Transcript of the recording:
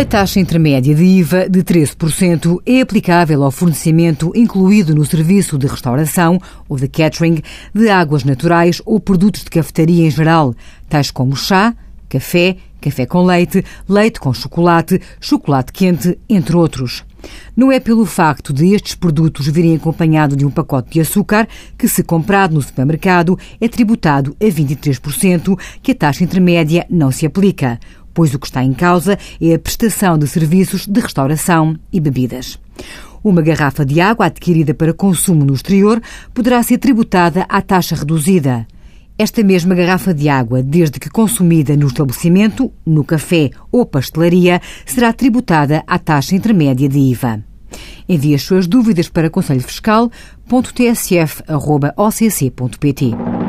A taxa intermédia de IVA de 13% é aplicável ao fornecimento incluído no serviço de restauração ou de catering de águas naturais ou produtos de cafetaria em geral, tais como chá, café, café com leite, leite com chocolate, chocolate quente, entre outros. Não é pelo facto de estes produtos virem acompanhado de um pacote de açúcar que, se comprado no supermercado, é tributado a 23%, que a taxa intermédia não se aplica pois o que está em causa é a prestação de serviços de restauração e bebidas. Uma garrafa de água adquirida para consumo no exterior poderá ser tributada à taxa reduzida. Esta mesma garrafa de água, desde que consumida no estabelecimento, no café ou pastelaria, será tributada à taxa intermédia de IVA. Envie as suas dúvidas para conselhofiscal.tsf.occ.pt.